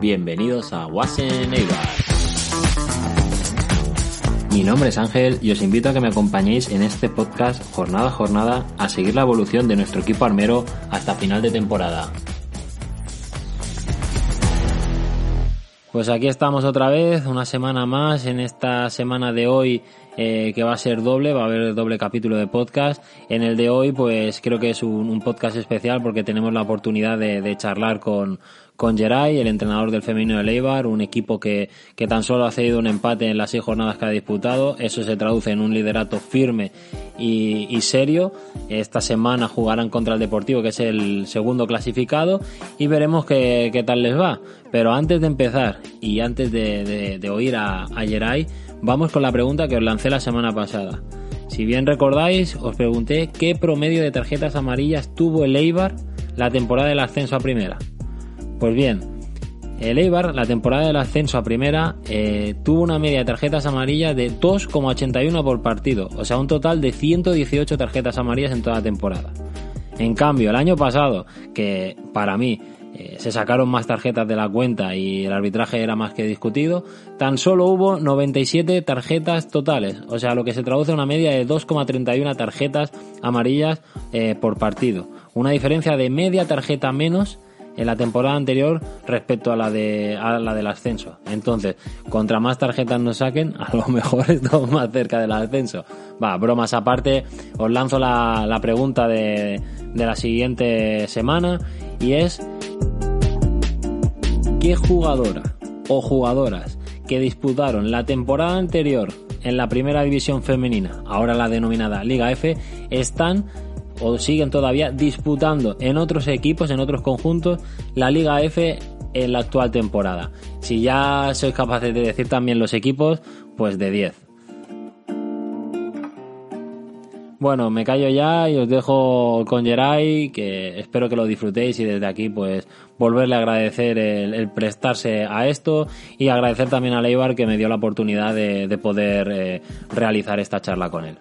Bienvenidos a Wasen. Mi nombre es Ángel y os invito a que me acompañéis en este podcast jornada a jornada a seguir la evolución de nuestro equipo armero hasta final de temporada. Pues aquí estamos otra vez, una semana más, en esta semana de hoy eh, que va a ser doble, va a haber doble capítulo de podcast. En el de hoy, pues creo que es un, podcast especial porque tenemos la oportunidad de, charlar con, con Geray, el entrenador del femenino de Leibar, un equipo que, que tan solo ha cedido un empate en las seis jornadas que ha disputado. Eso se traduce en un liderato firme y, serio. Esta semana jugarán contra el Deportivo, que es el segundo clasificado, y veremos qué, qué tal les va. Pero antes de empezar y antes de, de, oír a, a Geray, Vamos con la pregunta que os lancé la semana pasada. Si bien recordáis, os pregunté qué promedio de tarjetas amarillas tuvo el Eibar la temporada del ascenso a primera. Pues bien, el Eibar, la temporada del ascenso a primera, eh, tuvo una media de tarjetas amarillas de 2,81 por partido, o sea, un total de 118 tarjetas amarillas en toda la temporada. En cambio, el año pasado, que para mí eh, se sacaron más tarjetas de la cuenta y el arbitraje era más que discutido, tan solo hubo 97 tarjetas totales, o sea, lo que se traduce a una media de 2,31 tarjetas amarillas eh, por partido. Una diferencia de media tarjeta menos en la temporada anterior respecto a la de a la del ascenso. Entonces, contra más tarjetas nos saquen, a lo mejor estamos más cerca del ascenso. Va, bromas aparte, os lanzo la, la pregunta de, de la siguiente semana y es ¿qué jugadora o jugadoras que disputaron la temporada anterior en la primera división femenina, ahora la denominada Liga F, están o siguen todavía disputando en otros equipos, en otros conjuntos, la Liga F en la actual temporada. Si ya sois capaces de decir también los equipos, pues de 10. Bueno, me callo ya y os dejo con Geray, que espero que lo disfrutéis y desde aquí pues volverle a agradecer el, prestarse a esto y agradecer también a Leibar que me dio la oportunidad de, poder eh, realizar esta charla con él.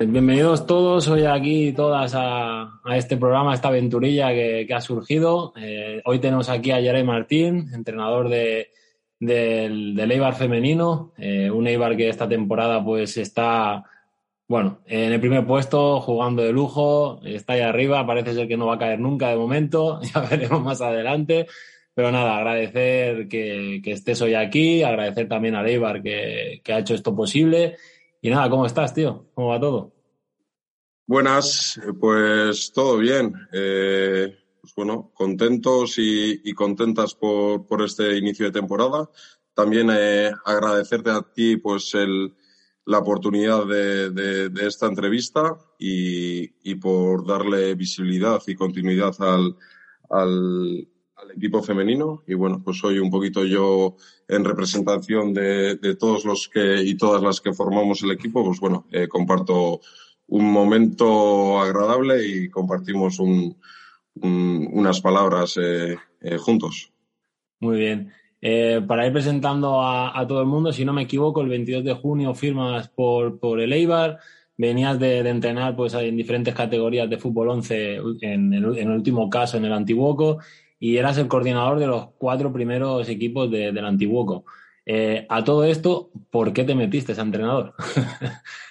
Bienvenidos todos hoy aquí, todas a, este programa, a esta aventurilla que, ha surgido. Eh, hoy tenemos aquí a Geray Martín, entrenador de, del, Eibar femenino, eh, un Eibar que esta temporada pues está, bueno, en el primer puesto, jugando de lujo, está ahí arriba, parece ser que no va a caer nunca de momento, ya veremos más adelante. Pero nada, agradecer que, estés hoy aquí, agradecer también a Eibar que ha hecho esto posible. Y nada, ¿cómo estás, tío? ¿Cómo va todo? Buenas, pues todo bien. Eh, pues bueno, contentos y, contentas por, este inicio de temporada. También eh, agradecerte a ti pues el, la oportunidad de, de, esta entrevista y, y, por darle visibilidad y continuidad al, al, al, equipo femenino. Y bueno, pues soy un poquito yo en representación de, de, todos los que y todas las que formamos el equipo, pues bueno, eh, comparto un momento agradable y compartimos un, unas palabras eh, eh, juntos. Muy bien. Para ir presentando a, todo el mundo, si no me equivoco, el 22 de junio firmas por, por el Eibar, venías de, entrenar pues, en diferentes categorías de fútbol 11, en el, en el último caso en el Antiguoco, y eras el coordinador de los cuatro primeros equipos de, del Antiguoco. a todo esto, ¿por qué te metiste a entrenador?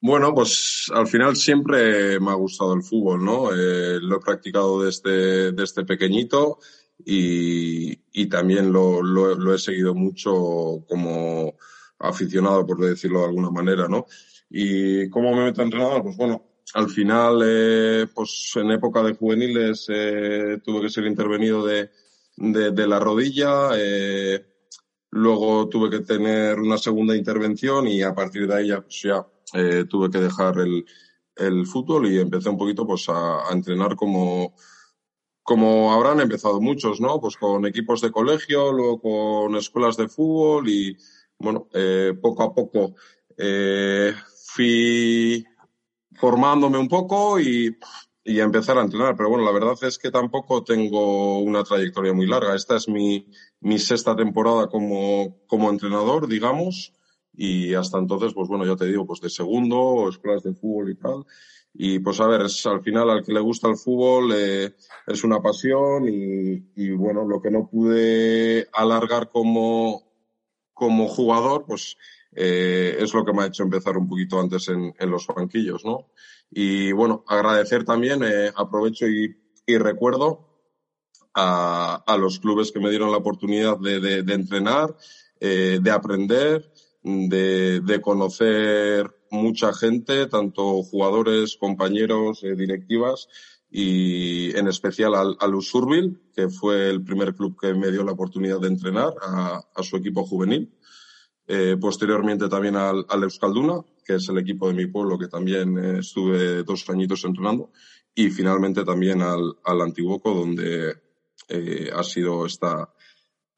Bueno, pues al final siempre me ha gustado el fútbol, ¿no? Eh, lo he practicado desde, desde pequeñito y, y también lo, lo, he seguido mucho como aficionado, por decirlo de alguna manera, ¿no? ¿Y cómo me meto a entrenador? Pues bueno, al final, eh, pues en época de juveniles eh, tuve que ser intervenido de, de, la rodilla, eh, luego tuve que tener una segunda intervención y a partir de ahí ya, pues ya eh, tuve que dejar el, fútbol y empecé un poquito pues a, a, entrenar como, como habrán empezado muchos, ¿no? Pues con equipos de colegio, luego con escuelas de fútbol y, bueno, poco a poco fui formándome un poco y, y empezar a entrenar. Pero bueno, la verdad es que tampoco tengo una trayectoria muy larga. Esta es mi, mi sexta temporada como, como entrenador, digamos y hasta entonces, pues bueno, ya te digo, pues de segundo, escuelas de fútbol y tal. Y pues a ver, es al final al que le gusta el fútbol eh, es una pasión y, y, bueno, lo que no pude alargar como, como jugador, pues eh, es lo que me ha hecho empezar un poquito antes en, en los banquillos, ¿no? Y bueno, agradecer también, eh, aprovecho y, y recuerdo a, a, los clubes que me dieron la oportunidad de, de, entrenar, eh, de aprender, de, de, conocer mucha gente, tanto jugadores, compañeros, directivas y en especial al, al Usurbil, que fue el primer club que me dio la oportunidad de entrenar a, a su equipo juvenil. Eh, posteriormente también al, al, Euskalduna, que es el equipo de mi pueblo, que también eh, estuve dos añitos entrenando. Y finalmente también al, al Antiguoco, donde eh, ha sido esta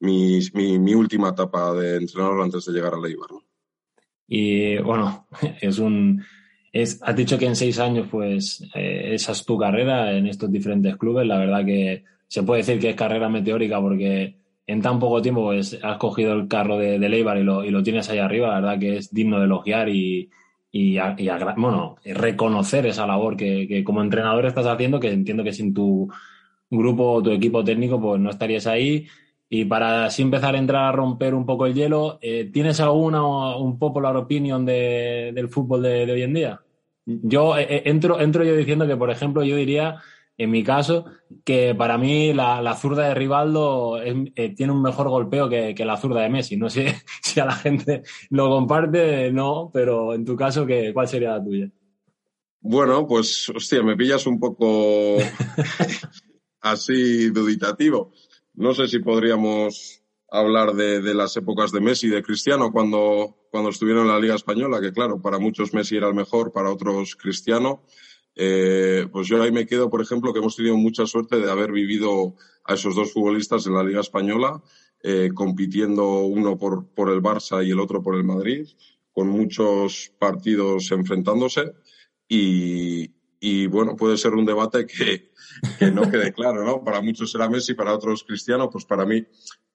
mi, mi, mi, última etapa de entrenador antes de llegar a Leibar. ¿no? Y bueno, es un. Es, has dicho que en seis años, pues, eh, esa es tu carrera en estos diferentes clubes. La verdad que se puede decir que es carrera meteórica porque en tan poco tiempo pues, has cogido el carro de, de Leibar y lo, y lo, tienes ahí arriba. La verdad que es digno de elogiar y, y, y bueno, reconocer esa labor que, que, como entrenador estás haciendo, que entiendo que sin tu grupo o tu equipo técnico pues no estarías ahí. Y para así empezar a entrar a romper un poco el hielo, eh, ¿tienes alguna un popular opinion de, del fútbol de, de, hoy en día? Yo eh, entro, entro yo diciendo que, por ejemplo, yo diría, en mi caso, que para mí la, la zurda de Rivaldo es, eh, tiene un mejor golpeo que, que, la zurda de Messi. No sé si a la gente lo comparte, no, pero en tu caso, ¿qué, ¿cuál sería la tuya? Bueno, pues, hostia, me pillas un poco así duditativo. No sé si podríamos hablar de, de, las épocas de Messi y de Cristiano cuando, cuando estuvieron en la Liga Española, que claro, para muchos Messi era el mejor, para otros Cristiano. Eh, pues yo ahí me quedo, por ejemplo, que hemos tenido mucha suerte de haber vivido a esos dos futbolistas en la Liga Española, eh, compitiendo uno por, por el Barça y el otro por el Madrid, con muchos partidos enfrentándose. Y, bueno, puede ser un debate que, que no quede claro, ¿no? Para muchos será Messi, para otros Cristiano, pues para mí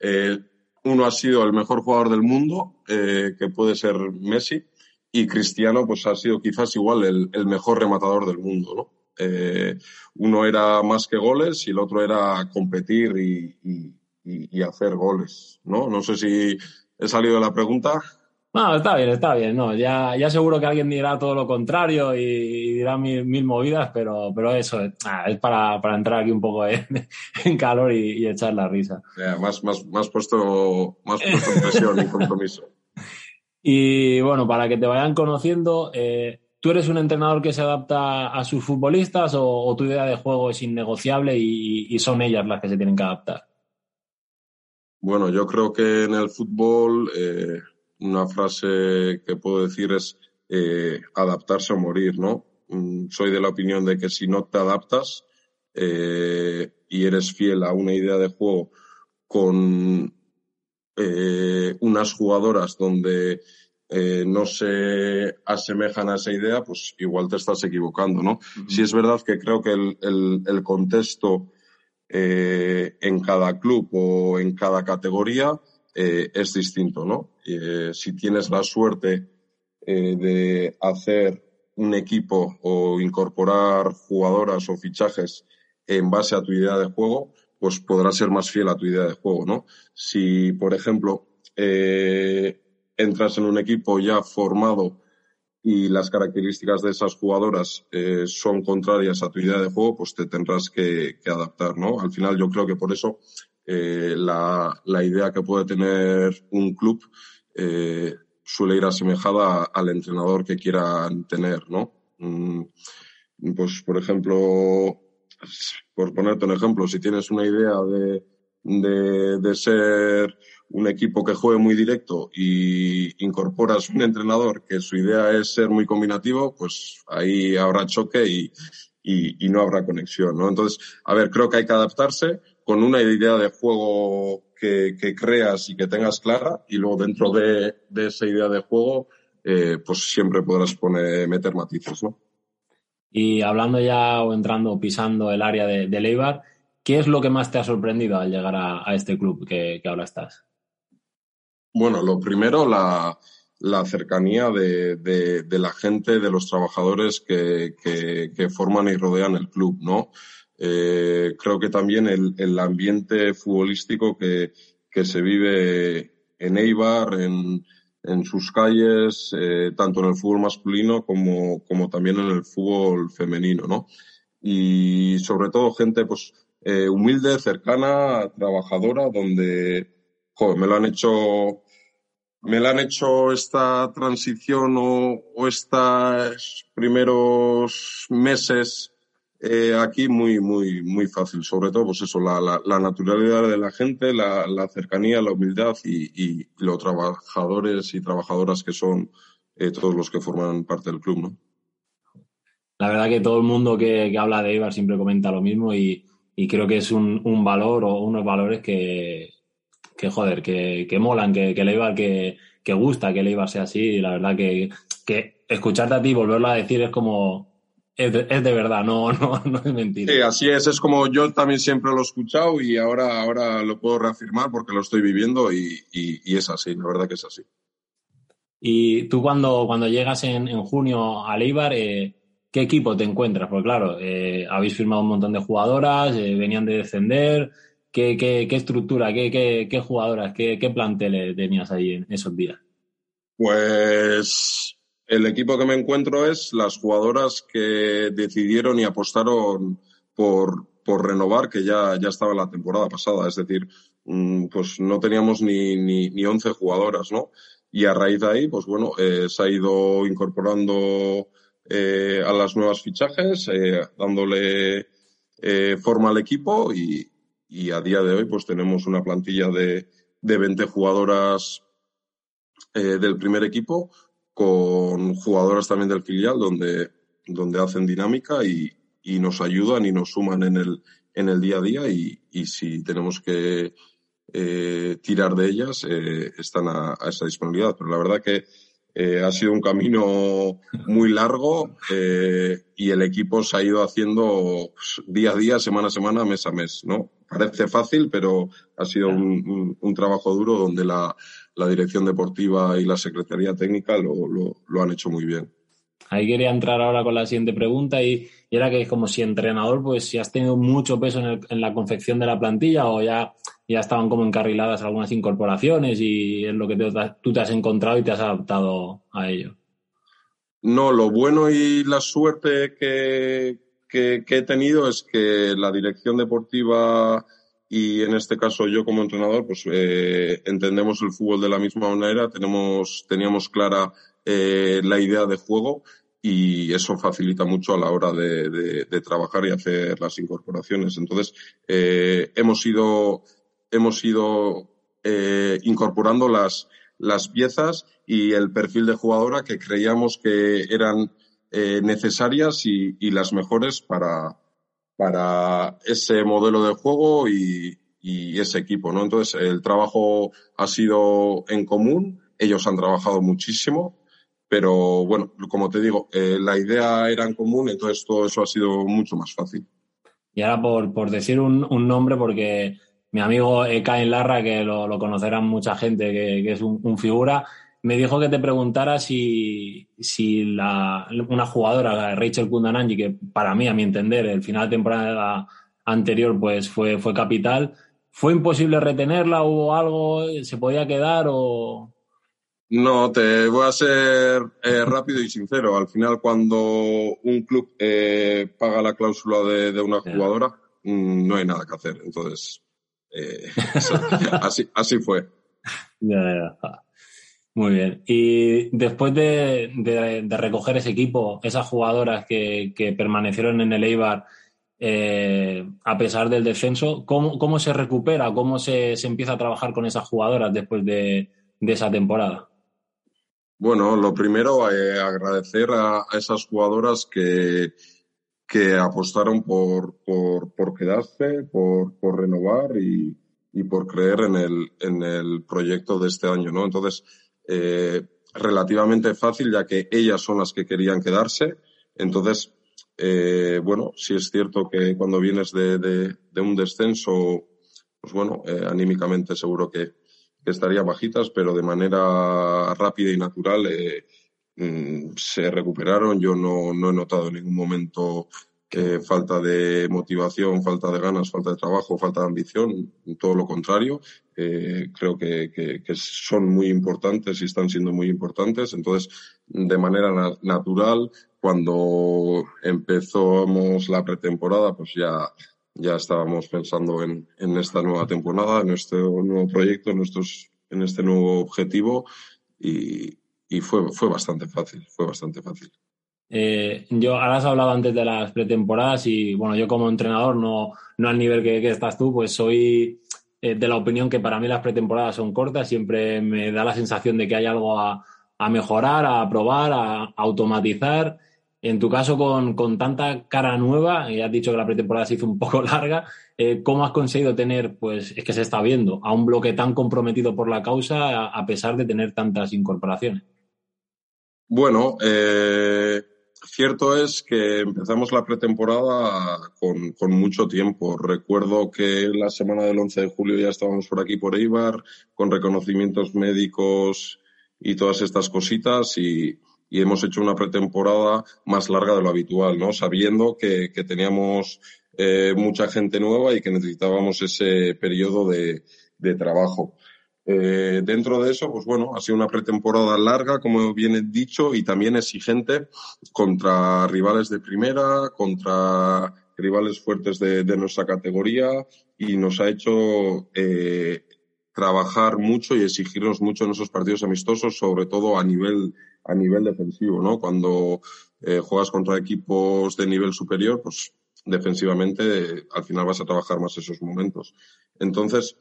eh, uno ha sido el mejor jugador del mundo, que puede ser Messi, y Cristiano pues ha sido quizás igual el, el mejor rematador del mundo, ¿no? Eh, uno era más que goles y el otro era competir y, y, y, hacer goles, ¿no? No sé si he salido de la pregunta. No, está bien, está bien. No, ya, ya seguro que alguien dirá todo lo contrario y, y dirá mil, mil, movidas, pero, pero eso ah, es para, para, entrar aquí un poco en, en calor y, echar la risa. Yeah, más, más, más puesto, más puesto en presión y compromiso. Y bueno, para que te vayan conociendo, eh, ¿tú eres un entrenador que se adapta a sus futbolistas o, tu idea de juego es innegociable y, son ellas las que se tienen que adaptar? Bueno, yo creo que en el fútbol eh, una frase que puedo decir es eh, adaptarse o morir, ¿no? Mm, soy de la opinión de que si no te adaptas y eres fiel a una idea de juego con eh, unas jugadoras donde eh, no se asemejan a esa idea, pues igual te estás equivocando, ¿no? Uh -huh. Sí es verdad que creo que el, el, el contexto eh, en cada club o en cada categoría eh, es distinto, ¿no? Eh, si tienes la suerte eh, de hacer un equipo o incorporar jugadoras o fichajes en base a tu idea de juego, pues podrás ser más fiel a tu idea de juego, ¿no? Si, por ejemplo, eh, entras en un equipo ya formado y las características de esas jugadoras eh, son contrarias a tu idea de juego, pues te tendrás que, que adaptar, ¿no? Al final yo creo que por eso eh, la, la, idea que puede tener un club eh, suele ir asemejada al entrenador que quieran tener, ¿no? Mm, pues, por ejemplo, por ponerte un ejemplo, si tienes una idea de, de, de ser un equipo que juegue muy directo y incorporas un entrenador que su idea es ser muy combinativo, pues ahí habrá choque y, y, no habrá conexión, ¿no? Entonces, a ver, creo que hay que adaptarse con una idea de juego que, que creas y que tengas clara y luego dentro de, de esa idea de juego, eh, pues siempre podrás poner, meter matices, ¿no? Y hablando ya o entrando, pisando el área de, de Leibar, ¿qué es lo que más te ha sorprendido al llegar a, este club que, que ahora estás? Bueno, lo primero, la, la cercanía de, de, la gente, de los trabajadores que, que, forman y rodean el club, ¿no? Eh, creo que también el, el ambiente futbolístico que, que se vive en Eibar, en, en sus calles, eh, tanto en el fútbol masculino como, como también en el fútbol femenino, ¿no? Y sobre todo gente, pues, eh, humilde, cercana, trabajadora, donde, joder, me lo han hecho me la han hecho esta transición o, o estos primeros meses eh, aquí muy, muy, muy fácil. Sobre todo, pues eso, la, la, naturalidad de la gente, la, la cercanía, la humildad y, y, los trabajadores y trabajadoras que son eh, todos los que forman parte del club, ¿no? La verdad que todo el mundo que, que habla de Ibar siempre comenta lo mismo y, y creo que es un, un valor o unos valores que, que joder, que, que molan, que, que Eibar que, que gusta que Eibar sea así. Y la verdad que, que escucharte a ti y volverlo a decir es como. Es de, es de verdad, no, no, no es mentira. Sí, así es. Es como yo también siempre lo he escuchado y ahora, ahora lo puedo reafirmar porque lo estoy viviendo y, y, y es así, la verdad que es así. Y tú cuando, cuando llegas en, en junio a Eibar, eh, ¿qué equipo te encuentras? Porque claro, eh, habéis firmado un montón de jugadoras, eh, venían de descender, ¿Qué, qué, qué estructura, qué, qué, qué jugadoras, qué, qué planteles tenías ahí en esos días? Pues el equipo que me encuentro es las jugadoras que decidieron y apostaron por, por renovar, que ya, estaba la temporada pasada. Es decir, mm, pues no teníamos ni, ni, ni 11 jugadoras, ¿no? Y a raíz de ahí, pues bueno, eh, se ha ido incorporando eh, a las nuevas fichajes, eh, dándole eh, forma al equipo y, a día de hoy pues tenemos una plantilla de, de 20 jugadoras del primer equipo con jugadoras también del filial donde, donde hacen dinámica y, y nos ayudan y nos suman en el, en el día a día y, y si tenemos que eh, tirar de ellas eh, están a, a, esa disponibilidad. Pero la verdad que eh, ha sido un camino muy largo eh, y el equipo se ha ido haciendo pues, día a día, semana a semana, mes a mes, ¿no? Parece fácil, pero ha sido un, un, un trabajo duro donde la, la, dirección deportiva y la secretaría técnica lo, lo, lo, han hecho muy bien. Ahí quería entrar ahora con la siguiente pregunta y, y era que como si entrenador, pues si has tenido mucho peso en, el, en la confección de la plantilla o ya ya estaban como encarriladas algunas incorporaciones y es lo que te, tú te has encontrado y te has adaptado a ello. No, lo bueno y la suerte que, que, que he tenido es que la dirección deportiva y en este caso yo como entrenador, pues eh, entendemos el fútbol de la misma manera, tenemos, teníamos clara eh, la idea de juego y eso facilita mucho a la hora de, trabajar y hacer las incorporaciones. Entonces, eh, hemos ido hemos ido incorporando las, las piezas y el perfil de jugadora que creíamos que eran necesarias y, las mejores para, para ese modelo de juego y, ese equipo, ¿no? Entonces, el trabajo ha sido en común, ellos han trabajado muchísimo, pero bueno, como te digo, eh, la idea era en común, entonces todo eso ha sido mucho más fácil. Y ahora por, por decir un, un nombre, porque mi amigo Cain Larra, que lo, lo, conocerán mucha gente, que, que es un, un, figura, me dijo que te preguntara si, si la, una jugadora, Rachel Kundananji, que para mí, a mi entender, el final de temporada anterior pues fue, fue capital, ¿fue imposible retenerla? ¿Hubo algo? ¿Se podía quedar o...? No, te voy a ser eh, rápido y sincero. Al final, cuando un club eh, paga la cláusula de, de una jugadora, mm, no hay nada que hacer. Entonces, eh, así, así fue. Ya, ya. Muy bien. Y después de, de, recoger ese equipo, esas jugadoras que, que permanecieron en el Eibar eh, a pesar del descenso, ¿cómo, cómo se recupera? ¿Cómo se, se, empieza a trabajar con esas jugadoras después de, de esa temporada? Bueno, lo primero, eh, agradecer a, a, esas jugadoras que, que apostaron por, por, por quedarse, por, por renovar y, y, por creer en el, en el proyecto de este año, ¿no? Entonces, eh, relativamente fácil, ya que ellas son las que querían quedarse. Entonces, eh, bueno, sí es cierto que cuando vienes de, de, un descenso, pues bueno, eh, anímicamente seguro que, estarían bajitas, pero de manera rápida y natural mm, se recuperaron. Yo no, no he notado en ningún momento falta de motivación, falta de ganas, falta de trabajo, falta de ambición, todo lo contrario. Eh, creo que, son muy importantes y están siendo muy importantes. Entonces, de manera natural, cuando empezamos la pretemporada, pues ya, ya estábamos pensando en, en esta nueva temporada, en este nuevo proyecto, en, en este nuevo objetivo y, y fue, fue bastante fácil, fue bastante fácil. Eh, yo ahora has hablado antes de las pretemporadas y bueno, yo como entrenador, no, no al nivel que, estás tú, pues soy eh, de la opinión que para mí las pretemporadas son cortas, siempre me da la sensación de que hay algo a, mejorar, a probar, a, automatizar. En tu caso, con, con, tanta cara nueva, y has dicho que la pretemporada se hizo un poco larga, eh, ¿cómo has conseguido tener, pues es que se está viendo, a un bloque tan comprometido por la causa a, pesar de tener tantas incorporaciones? Bueno, eh, Cierto es que empezamos la pretemporada con, mucho tiempo. Recuerdo que la semana del 11 de julio ya estábamos por aquí por Eibar con reconocimientos médicos y todas estas cositas y, hemos hecho una pretemporada más larga de lo habitual, ¿no? Sabiendo que, teníamos eh, mucha gente nueva y que necesitábamos ese periodo de trabajo. Eh, dentro de eso, pues bueno, ha sido una pretemporada larga, como bien he dicho, y también exigente contra rivales de primera, contra rivales fuertes de, nuestra categoría, y nos ha hecho eh, trabajar mucho y exigirnos mucho en esos partidos amistosos, sobre todo a nivel, a nivel defensivo, ¿no? Cuando eh, juegas contra equipos de nivel superior, pues defensivamente al final vas a trabajar más esos momentos. Entonces,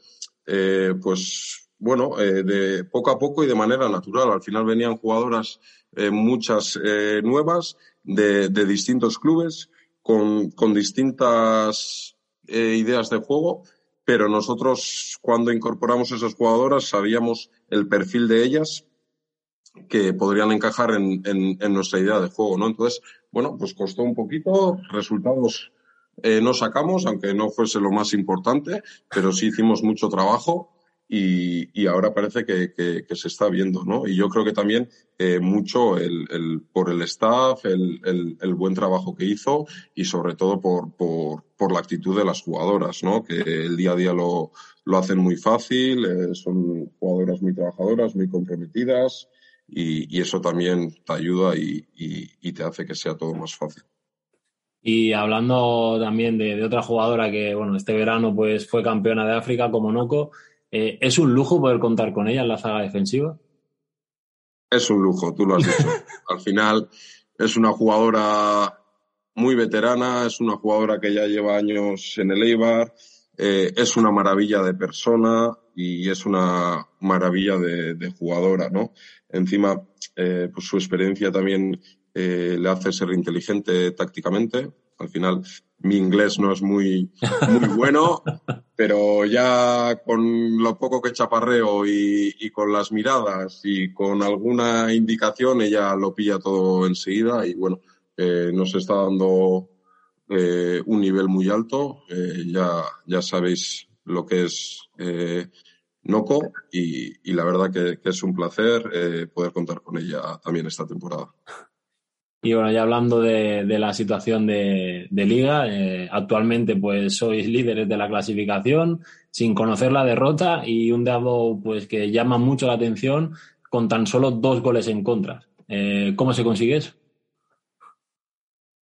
pues bueno, eh, de poco a poco y de manera natural. Al final venían jugadoras eh, muchas eh, nuevas de, de, distintos clubes con, con distintas ideas de juego, pero nosotros cuando incorporamos esas jugadoras sabíamos el perfil de ellas que podrían encajar en, en, en nuestra idea de juego, ¿no? Entonces, bueno, pues costó un poquito, resultados no sacamos, aunque no fuese lo más importante, pero sí hicimos mucho trabajo y, ahora parece que, se está viendo, ¿no? Y yo creo que también eh, mucho el, por el staff, el, buen trabajo que hizo y sobre todo por, por, la actitud de las jugadoras, ¿no? Que el día a día lo, lo hacen muy fácil, eh, son jugadoras muy trabajadoras, muy comprometidas y, eso también te ayuda y, te hace que sea todo más fácil. Y hablando también de, de, otra jugadora que, bueno, este verano pues fue campeona de África como Noco, eh, ¿Es un lujo poder contar con ella en la saga defensiva? Es un lujo, tú lo has dicho. Al final es una jugadora muy veterana, es una jugadora que ya lleva años en el Eibar, eh, es una maravilla de persona y es una maravilla de, jugadora, ¿no? Encima, eh, pues su experiencia también le hace ser inteligente tácticamente. Al final, mi inglés no es muy, muy bueno, pero ya con lo poco que chaparreo y, y, con las miradas y con alguna indicación ella lo pilla todo enseguida y bueno, eh, nos está dando eh, un nivel muy alto. Eh, ya, ya sabéis lo que es eh, Noco y, y, la verdad que, que es un placer poder contar con ella también esta temporada. Y bueno, ya hablando de, la situación de, liga, eh, actualmente pues sois líderes de la clasificación sin conocer la derrota y un dado pues que llama mucho la atención con tan solo dos goles en contra. Eh, ¿Cómo se consigue eso?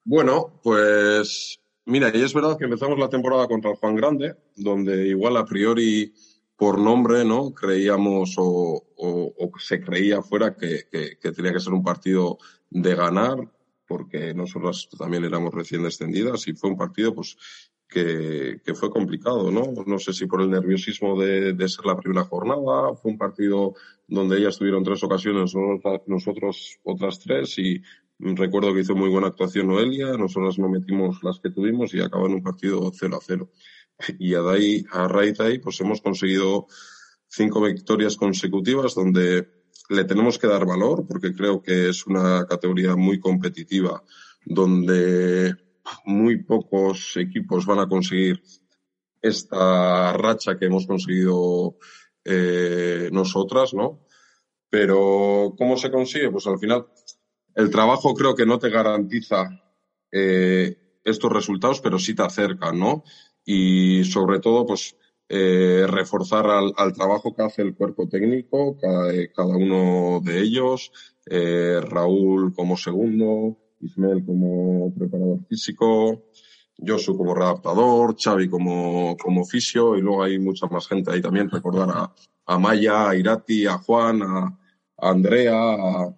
Bueno, pues mira, y es verdad que empezamos la temporada contra el Juan Grande, donde igual a priori por nombre, ¿no? Creíamos o, se creía fuera que, que, tenía que ser un partido de ganar, porque nosotros también éramos recién descendidas y fue un partido pues que, que fue complicado, ¿no? No sé si por el nerviosismo de, de, ser la primera jornada, fue un partido donde ellas tuvieron tres ocasiones, nosotros otras tres y recuerdo que hizo muy buena actuación Noelia, nosotros no metimos las que tuvimos y acabó en un partido 0 a 0. Y a, ahí, a raíz de ahí pues hemos conseguido cinco victorias consecutivas donde le tenemos que dar valor porque creo que es una categoría muy competitiva donde muy pocos equipos van a conseguir esta racha que hemos conseguido eh, nosotras, ¿no? Pero, ¿cómo se consigue? Pues al final, el trabajo creo que no te garantiza eh, estos resultados, pero sí te acerca, ¿no? Y sobre todo, pues, eh, reforzar al, trabajo que hace el cuerpo técnico, cada, cada uno de ellos, eh, Raúl como segundo, Ismael como preparador físico, Josu como redactador, Xavi como, como fisio y luego hay mucha más gente. Ahí también, recordar a, a Maya, a Irati, a Juan, a, Andrea, a,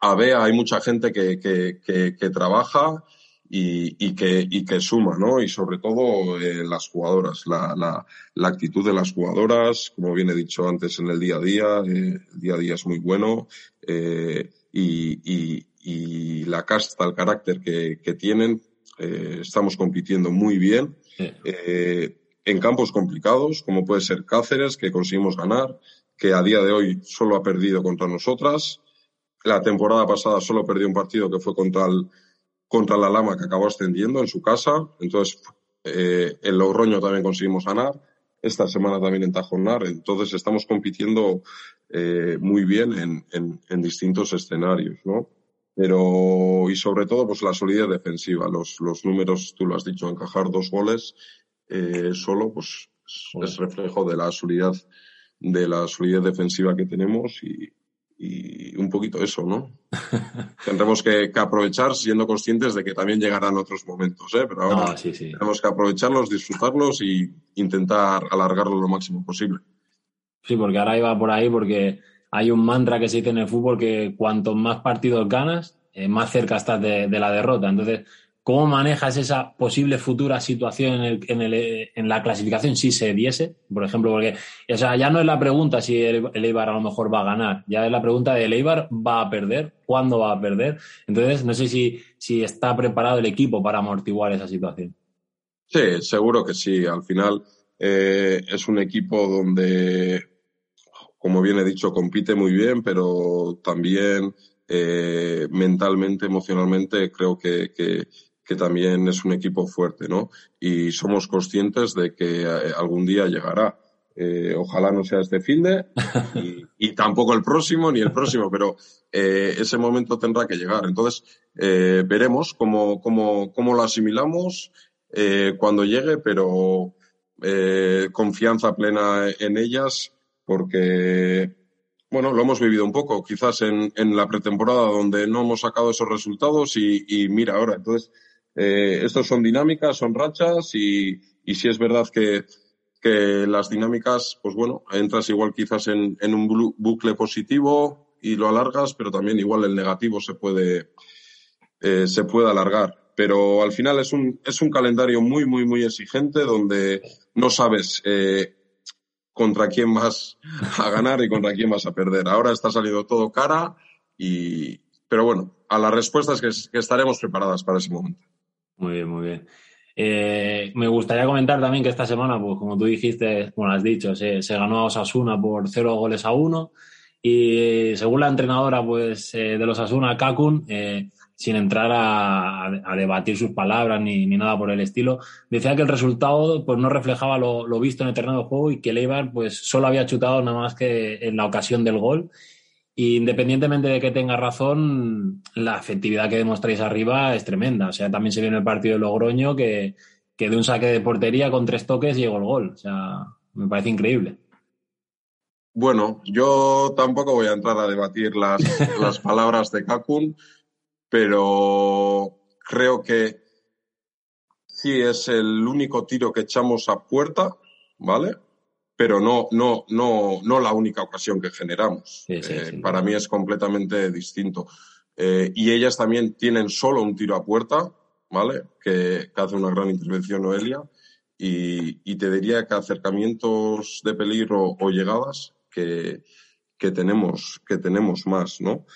a, Bea, hay mucha gente que, que, que, trabaja y, y, que, y que suma, ¿no? Y sobre todo eh, las jugadoras, la, la, la, actitud de las jugadoras, como bien he dicho antes en el día a día, eh, el día a día es muy bueno eh, y, y, y, la casta, el carácter que, que tienen, eh, estamos compitiendo muy bien. Eh, en campos complicados, como puede ser Cáceres, que conseguimos ganar, que a día de hoy solo ha perdido contra nosotras. La temporada pasada solo perdió un partido que fue contra el, contra la Lama, que acabó ascendiendo en su casa. Entonces, eh, en Logroño también conseguimos ganar. Esta semana también en Tajonar. Entonces, estamos compitiendo eh, muy bien en, en, en distintos escenarios, ¿no? Pero, y sobre todo, pues la solidez defensiva. Los, los números, tú lo has dicho, encajar dos goles eh, solo, pues es reflejo de la solidez, de la solidez defensiva que tenemos y, y un poquito eso, ¿no? Tendremos que, que, aprovechar siendo conscientes de que también llegarán otros momentos, ¿eh? Pero ahora tenemos que aprovecharlos, disfrutarlos y intentar alargarlo lo máximo posible. Sí, porque ahora iba por ahí porque hay un mantra que se dice en el fútbol que cuanto más partidos ganas, eh, más cerca estás de, de, la derrota. Entonces, ¿cómo manejas esa posible futura situación en, el, en, el, en, la clasificación si se diese? Por ejemplo, porque o sea, ya no es la pregunta si el, Eibar a lo mejor va a ganar, ya es la pregunta de el Eibar va a perder, cuándo va a perder. Entonces, no sé si, si está preparado el equipo para amortiguar esa situación. Sí, seguro que sí. Al final eh, es un equipo donde como bien he dicho, compite muy bien, pero también eh, mentalmente, emocionalmente, creo que, que, también es un equipo fuerte, ¿no? Y somos conscientes de que eh, algún día llegará. Eh, ojalá no sea este fin de y, y, tampoco el próximo ni el próximo, pero eh, ese momento tendrá que llegar. Entonces, eh, veremos cómo, cómo, cómo lo asimilamos eh, cuando llegue, pero confianza plena en ellas porque, bueno, lo hemos vivido un poco, quizás en, en la pretemporada donde no hemos sacado esos resultados y, y mira ahora. Entonces, eh, estos son dinámicas, son rachas y, y si es verdad que, las dinámicas, pues bueno, entras igual quizás en, en un bucle positivo y lo alargas, pero también igual el negativo se puede, eh, se puede alargar. Pero al final es un, es un calendario muy, muy, muy exigente donde no sabes eh, contra quién vas a ganar y contra quién vas a perder. Ahora está saliendo todo cara y, pero bueno, a la respuesta es que estaremos preparadas para ese momento. Muy bien, muy bien. Eh, me gustaría comentar también que esta semana, pues como tú dijiste, bueno, has dicho, se, ganó a Osasuna por cero goles a uno y según la entrenadora pues eh, de los Asuna, Kakun, eh, sin entrar a, debatir sus palabras ni, ni, nada por el estilo, decía que el resultado pues no reflejaba lo, visto en el terreno de juego y que Leibar pues solo había chutado nada más que en la ocasión del gol. Y independientemente de que tenga razón, la efectividad que demostráis arriba es tremenda. O sea, también se vio en el partido de Logroño que, que de un saque de portería con tres toques llegó el gol. O sea, me parece increíble. Bueno, yo tampoco voy a entrar a debatir las, las palabras de Kakun pero creo que sí es el único tiro que echamos a puerta, ¿vale? Pero no, no, no, no la única ocasión que generamos. Sí, sí, eh, sí, para mí es completamente distinto. Eh, y ellas también tienen solo un tiro a puerta, ¿vale? Que, que hace una gran intervención Noelia. Y, y, te diría que acercamientos de peligro o llegadas que, que tenemos, que tenemos más, ¿no?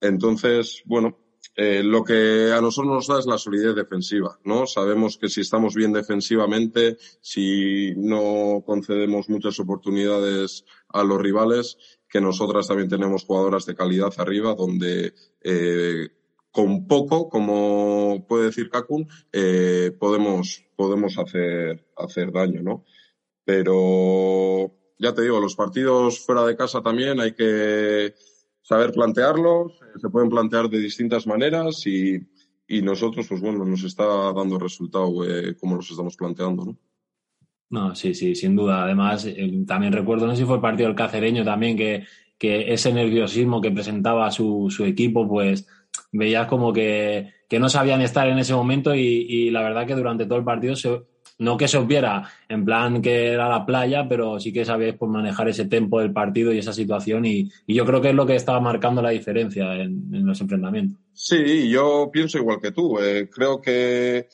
Entonces, bueno, eh, lo que a nosotros nos da es la solidez defensiva, ¿no? Sabemos que si estamos bien defensivamente, si no concedemos muchas oportunidades a los rivales, que nosotras también tenemos jugadoras de calidad arriba, donde eh, con poco, como puede decir Kakun, eh, podemos, podemos hacer, hacer daño, ¿no? Pero ya te digo, los partidos fuera de casa también hay que saber plantearlos, se pueden plantear de distintas maneras y, y nosotros, pues bueno, nos está dando resultado eh, como los estamos planteando, ¿no? No, sí, sí, sin duda. Además, eh, también recuerdo, no sé si fue el partido del cacereño también, que, que ese nerviosismo que presentaba su, su equipo, pues veías como que, que, no sabían estar en ese momento y, y, la verdad que durante todo el partido se, no que se viera en plan que era la playa, pero sí que sabéis por manejar ese tempo del partido y esa situación y, yo creo que es lo que estaba marcando la diferencia en, los enfrentamientos. Sí, yo pienso igual que tú. Eh, creo que,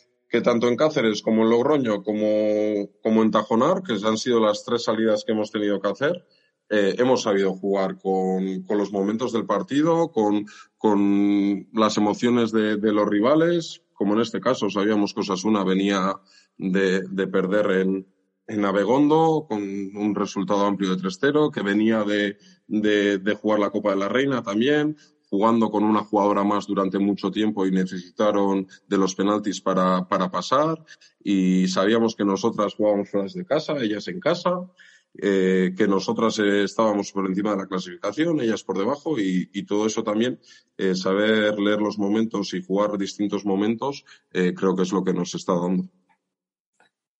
tanto en Cáceres como en Logroño como, como en Tajonar, que han sido las tres salidas que hemos tenido que hacer, eh, hemos sabido jugar con, con, los momentos del partido, con, con las emociones de, de, los rivales, como en este caso sabíamos que Osasuna venía de, de perder en, en Abegondo con un resultado amplio de 3-0, que venía de, de, jugar la Copa de la Reina también, jugando con una jugadora más durante mucho tiempo y necesitaron de los penaltis para, para pasar. Y sabíamos que nosotras jugábamos fuera de casa, ellas en casa, eh, que nosotras eh, estábamos por encima de la clasificación, ellas por debajo, y, todo eso también, eh, saber leer los momentos y jugar distintos momentos, creo que es lo que nos está dando.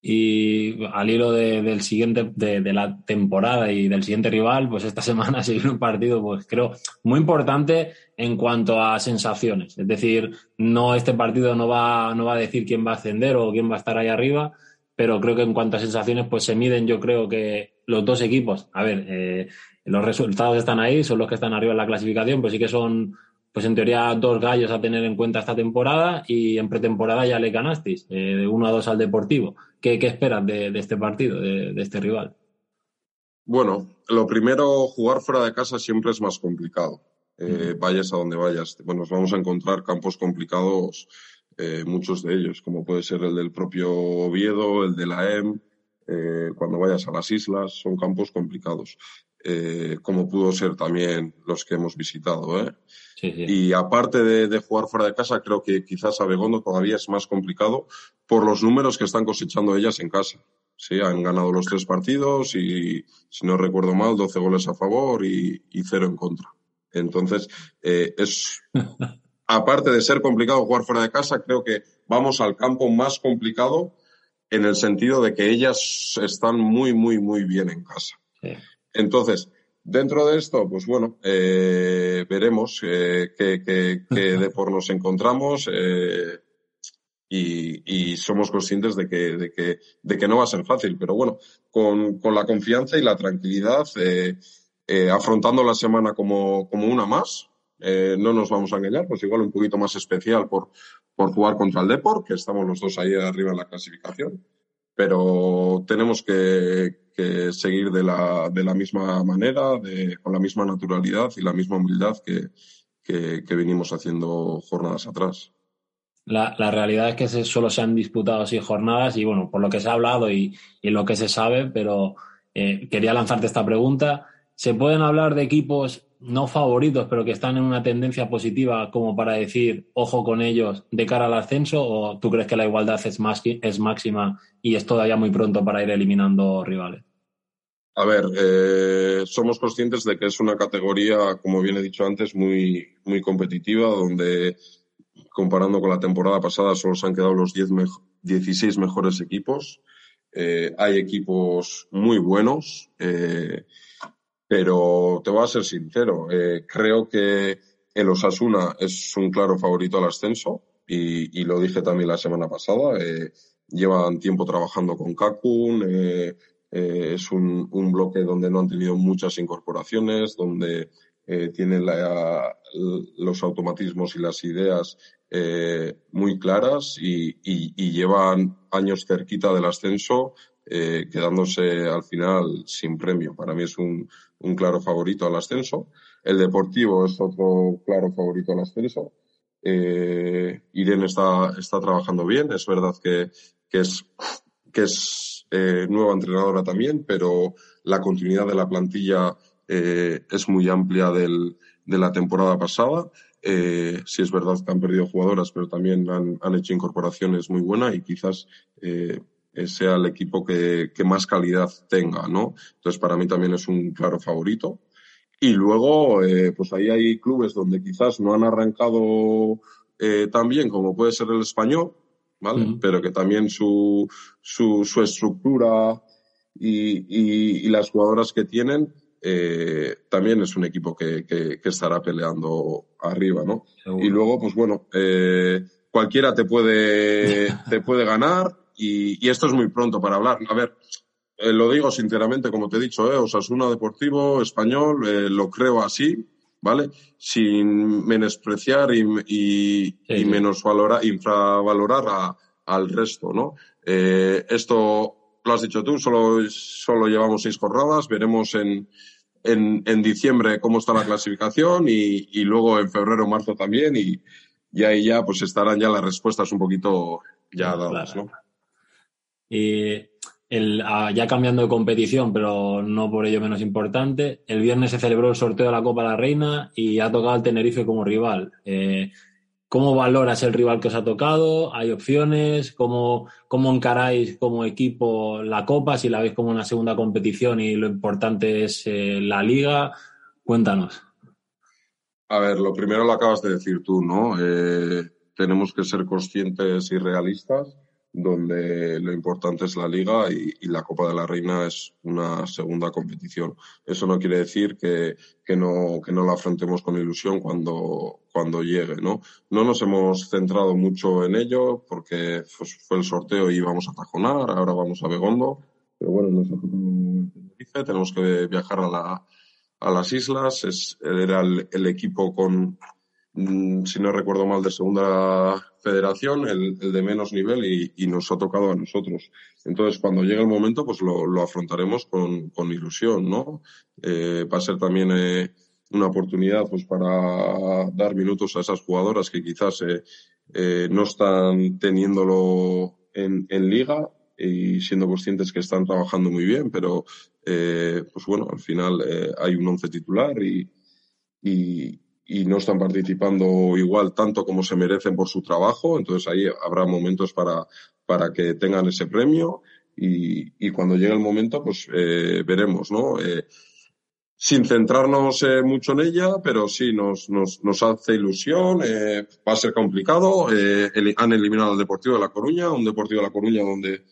Y al hilo de, del siguiente, de, de, la temporada y del siguiente rival, pues esta semana se viene un partido, pues creo, muy importante en cuanto a sensaciones. Es decir, no este partido no va, no va a decir quién va a ascender o quién va a estar ahí arriba, pero creo que en cuanto a sensaciones, pues se miden, yo creo que los dos equipos. A ver, eh, los resultados están ahí, son los que están arriba en la clasificación, pues sí que son pues en teoría dos gallos a tener en cuenta esta temporada y en pretemporada ya le ganasteis, eh, de 1 a 2 al Deportivo. ¿Qué, qué esperas de, de, este partido, de, de, este rival? Bueno, lo primero, jugar fuera de casa siempre es más complicado. Eh, vayas a donde vayas. Bueno, nos vamos a encontrar campos complicados, eh, muchos de ellos, como puede ser el del propio Oviedo, el de la EM, cuando vayas a las islas, son campos complicados. Eh, como pudo ser también los que hemos visitado. ¿eh? Sí, sí. Y aparte de, de, jugar fuera de casa, creo que quizás a Begondo todavía es más complicado por los números que están cosechando ellas en casa. Sí, han ganado los tres partidos y, si no recuerdo mal, 12 goles a favor y, y cero en contra. Entonces, eh, es, aparte de ser complicado jugar fuera de casa, creo que vamos al campo más complicado en el sentido de que ellas están muy, muy, muy bien en casa. Sí. Entonces, dentro de esto, pues bueno, eh, veremos eh, qué, qué, qué depor nos encontramos eh, y, y, somos conscientes de que, de, que, de que no va a ser fácil, pero bueno, con, con la confianza y la tranquilidad, eh, eh, afrontando la semana como, como una más, eh, no nos vamos a engañar, pues igual un poquito más especial por, por jugar contra el Depor, que estamos los dos ahí arriba en la clasificación, pero tenemos que, seguir de la, de la misma manera, de, con la misma naturalidad y la misma humildad que, que, que venimos haciendo jornadas atrás. La, la, realidad es que se, solo se han disputado así jornadas y bueno, por lo que se ha hablado y, y lo que se sabe, pero eh, quería lanzarte esta pregunta. ¿Se pueden hablar de equipos no favoritos, pero que están en una tendencia positiva como para decir, ojo con ellos de cara al ascenso? ¿O tú crees que la igualdad es, más, es máxima y es todavía muy pronto para ir eliminando rivales? A ver, eh, somos conscientes de que es una categoría, como bien he dicho antes, muy, muy competitiva, donde comparando con la temporada pasada solo se han quedado los 10 me 16 mejores equipos. Eh, hay equipos muy buenos. Eh, pero te voy a ser sincero, eh, creo que el Osasuna es un claro favorito al ascenso y, lo dije también la semana pasada. Eh, llevan tiempo trabajando con Kakun, eh, eh, es un, bloque donde no han tenido muchas incorporaciones, donde eh, tienen la, los automatismos y las ideas eh, muy claras y, llevan años cerquita del ascenso, eh, quedándose al final sin premio. Para mí es un, un claro favorito al ascenso. El Deportivo es otro claro favorito al ascenso. Eh, Irene está, está trabajando bien. Es verdad que, que es, que es eh, nueva entrenadora también, pero la continuidad de la plantilla eh, es muy amplia del, de la temporada pasada. Eh, sí es verdad que han perdido jugadoras, pero también han, han hecho incorporaciones muy buenas y quizás eh, sea el equipo que, más calidad tenga, ¿no? Entonces, para mí también es un claro favorito. Y luego, pues ahí hay clubes donde quizás no han arrancado tan bien como puede ser el español, ¿vale? Pero que también su, su, su estructura y, y, las jugadoras que tienen, eh, también es un equipo que, que, estará peleando arriba, ¿no? Y luego, pues bueno, eh, cualquiera te puede, te puede ganar y, y, esto es muy pronto para hablar. A ver, eh, lo digo sinceramente, como te he dicho, eh, Osasuna Deportivo Español, eh, lo creo así, ¿vale? Sin menospreciar y, y, y menos valorar, infravalorar a, al resto, ¿no? Eh, esto lo has dicho tú, solo, solo llevamos seis jornadas, veremos en, en, en diciembre cómo está la clasificación y, y luego en febrero marzo también y, y, ahí ya pues estarán ya las respuestas un poquito ya dadas, ¿no? Y el, ah, ya cambiando de competición, pero no por ello menos importante, el viernes se celebró el sorteo de la Copa de la Reina y ha tocado al Tenerife como rival. Eh, ¿Cómo valoras el rival que os ha tocado? ¿Hay opciones? ¿Cómo, cómo encaráis como equipo la Copa? Si la veis como una segunda competición y lo importante es eh, la Liga. Cuéntanos. A ver, lo primero lo acabas de decir tú, ¿no? Eh, tenemos que ser conscientes y realistas donde lo importante es la liga y, la Copa de la Reina es una segunda competición. Eso no quiere decir que, que, no, que no la afrontemos con ilusión cuando, cuando llegue, ¿no? No nos hemos centrado mucho en ello porque pues, fue el sorteo y íbamos a Tajonar, ahora vamos a Begondo, pero bueno, nosotros tenemos que viajar a, la, a las islas, es, era el equipo con, si no recuerdo mal, de segunda federación, el, de menos nivel y, nos ha tocado a nosotros. Entonces, cuando llegue el momento, pues lo, afrontaremos con, ilusión, ¿no? Eh, va a ser también eh, una oportunidad pues para dar minutos a esas jugadoras que quizás eh, no están teniéndolo en, liga y siendo conscientes que están trabajando muy bien, pero pues bueno, al final hay un once titular y, y no están participando igual tanto como se merecen por su trabajo. Entonces ahí habrá momentos para, para que tengan ese premio y, y cuando llegue el momento, pues eh, veremos, ¿no? Eh, sin centrarnos eh, mucho en ella, pero sí nos, nos, nos hace ilusión. Eh, va a ser complicado. Eh, han eliminado al Deportivo de La Coruña, un Deportivo de La Coruña donde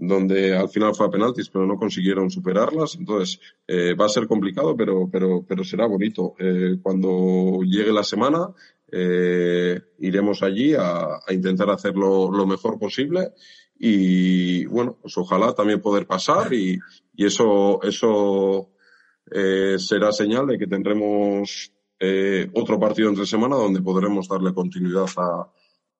donde al final fue a penaltis, pero no consiguieron superarlas. Entonces, eh, va a ser complicado, pero, pero, pero será bonito. Eh, cuando llegue la semana, eh, iremos allí a, a intentar hacerlo lo mejor posible. Y bueno, pues ojalá también poder pasar y, y eso, eso será señal de que tendremos otro partido entre semana donde podremos darle continuidad a,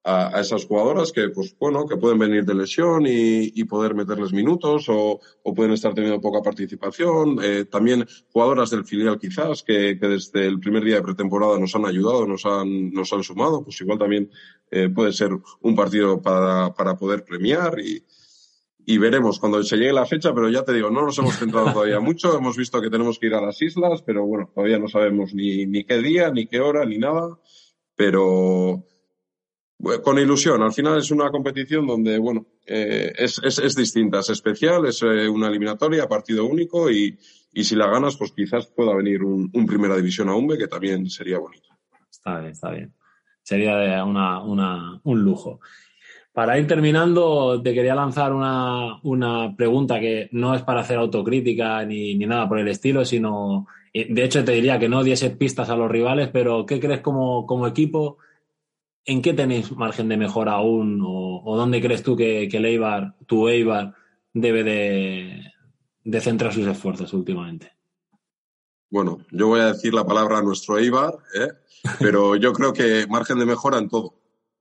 a, esas jugadoras que, pues bueno, que pueden venir de lesión y, y poder meterles minutos o, o, pueden estar teniendo poca participación. Eh, también jugadoras del filial quizás que, que, desde el primer día de pretemporada nos han ayudado, nos han, nos han sumado, pues igual también eh, puede ser un partido para, para poder premiar y, y veremos cuando se llegue la fecha, pero ya te digo, no nos hemos centrado todavía mucho, hemos visto que tenemos que ir a las islas, pero bueno, todavía no sabemos ni, ni qué día, ni qué hora, ni nada, pero con ilusión. Al final es una competición donde, bueno, eh, es, es, es, distinta, es especial, es eh, una eliminatoria, partido único y, y, si la ganas, pues quizás pueda venir un, un Primera División a Umbe, que también sería bonito. Está bien, está bien. Sería una, una, un lujo. Para ir terminando, te quería lanzar una, una pregunta que no es para hacer autocrítica ni, ni nada por el estilo, sino, eh, de hecho te diría que no diese pistas a los rivales, pero ¿qué crees como, como equipo? ¿En qué tenéis margen de mejora aún? ¿O, dónde crees tú que, que el Eibar, tu Eibar, debe de, centrar sus esfuerzos últimamente? Bueno, yo voy a decir la palabra a nuestro Eibar, ¿eh? pero yo creo que margen de mejora en todo.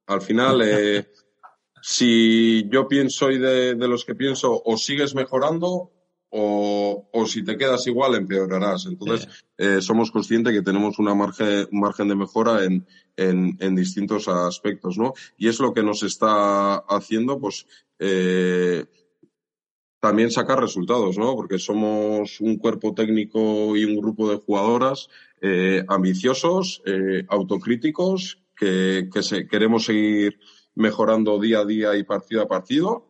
Al final, eh, si yo pienso y de, de, los que pienso, o sigues mejorando o, o si te quedas igual empeorarás. Entonces, eh, somos conscientes que tenemos una margen, un margen de mejora en, en, en, distintos aspectos, ¿no? Y es lo que nos está haciendo, pues, eh, también sacar resultados, ¿no? Porque somos un cuerpo técnico y un grupo de jugadoras eh, ambiciosos, eh, autocríticos, que, que se, queremos seguir mejorando día a día y partido a partido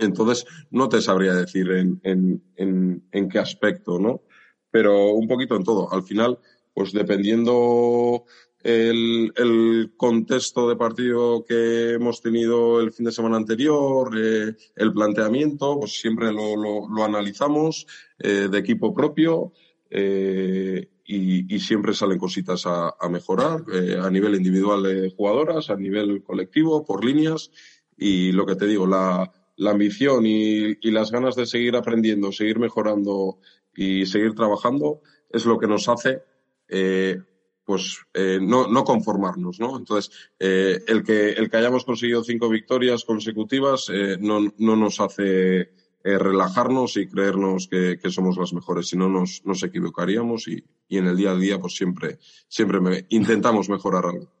Entonces, no te sabría decir en, en, en, qué aspecto, ¿no? Pero un poquito en todo. Al final, pues dependiendo el, el, contexto de partido que hemos tenido el fin de semana anterior, eh, el planteamiento, pues siempre lo, lo, analizamos eh, de equipo propio eh, y, y, siempre salen cositas a mejorar a nivel individual de jugadoras, a nivel colectivo, por líneas y lo que te digo, la, la ambición y, las ganas de seguir aprendiendo, seguir mejorando y seguir trabajando es lo que nos hace eh, pues eh, no, no, conformarnos, ¿no? Entonces, eh, el, que, el que hayamos conseguido cinco victorias consecutivas no, no, nos hace relajarnos y creernos que, somos las mejores, si no nos, nos equivocaríamos y, y, en el día a día pues siempre, siempre intentamos mejorar algo.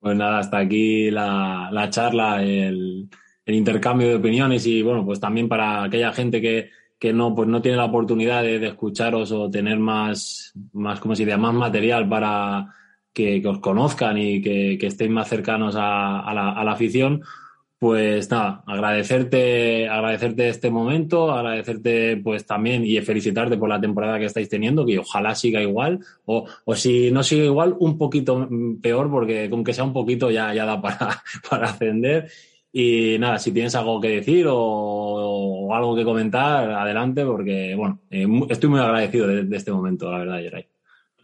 Pues nada, hasta aquí la, la charla, el, el intercambio de opiniones y bueno, pues también para aquella gente que, que no, pues no tiene la oportunidad de, escucharos o tener más, más, como se diría, más material para que, os conozcan y que, que estéis más cercanos a, a, la, a, la, afición. Pues nada, agradecerte, agradecerte este momento, agradecerte pues también y felicitarte por la temporada que estáis teniendo, que ojalá siga igual, o, o si no sigue igual, un poquito peor, porque con que sea un poquito ya, ya da para, para ascender. Y nada, si tienes algo que decir o, algo que comentar, adelante, porque bueno, eh, estoy muy agradecido de, este momento, la verdad, Geray.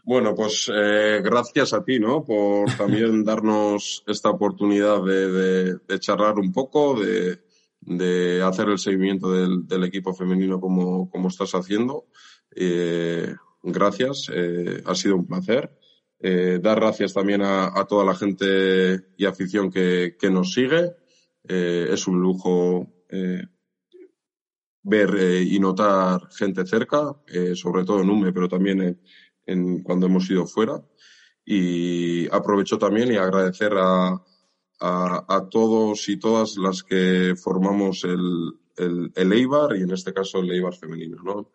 Bueno, pues eh, gracias a ti, ¿no? Por también darnos esta oportunidad de, charlar un poco, de, hacer el seguimiento del, equipo femenino como, como estás haciendo. Eh, gracias, ha sido un placer. dar gracias también a, toda la gente y afición que, que nos sigue. Eh, es un lujo eh, ver eh, y notar gente cerca, sobre todo en UME, pero también en, cuando hemos ido fuera. Y aprovecho también y agradecer a, a, todos y todas las que formamos el, el, el, Eibar y en este caso el Eibar femenino, ¿no?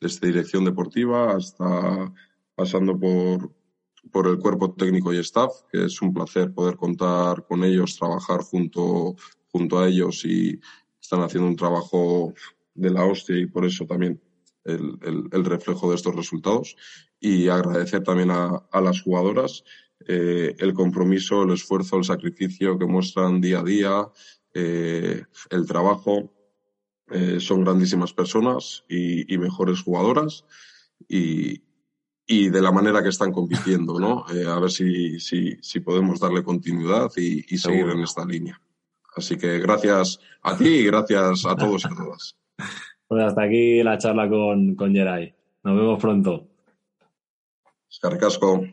desde dirección deportiva hasta pasando por, por el cuerpo técnico y staff, que es un placer poder contar con ellos, trabajar junto, junto a ellos y están haciendo un trabajo de la hostia y por eso también el, el, reflejo de estos resultados. Y agradecer también a, a las jugadoras eh, el compromiso, el esfuerzo, el sacrificio que muestran día a día, eh, el trabajo. Eh, son grandísimas personas y, y mejores jugadoras. Y, y de la manera que están compitiendo, ¿no? Eh, a ver si, si, si, podemos darle continuidad y, y seguir en esta línea. Así que gracias a ti y gracias a todos y a todas. Pues hasta aquí la charla con, con Geray. Nos vemos pronto. Escarcasco.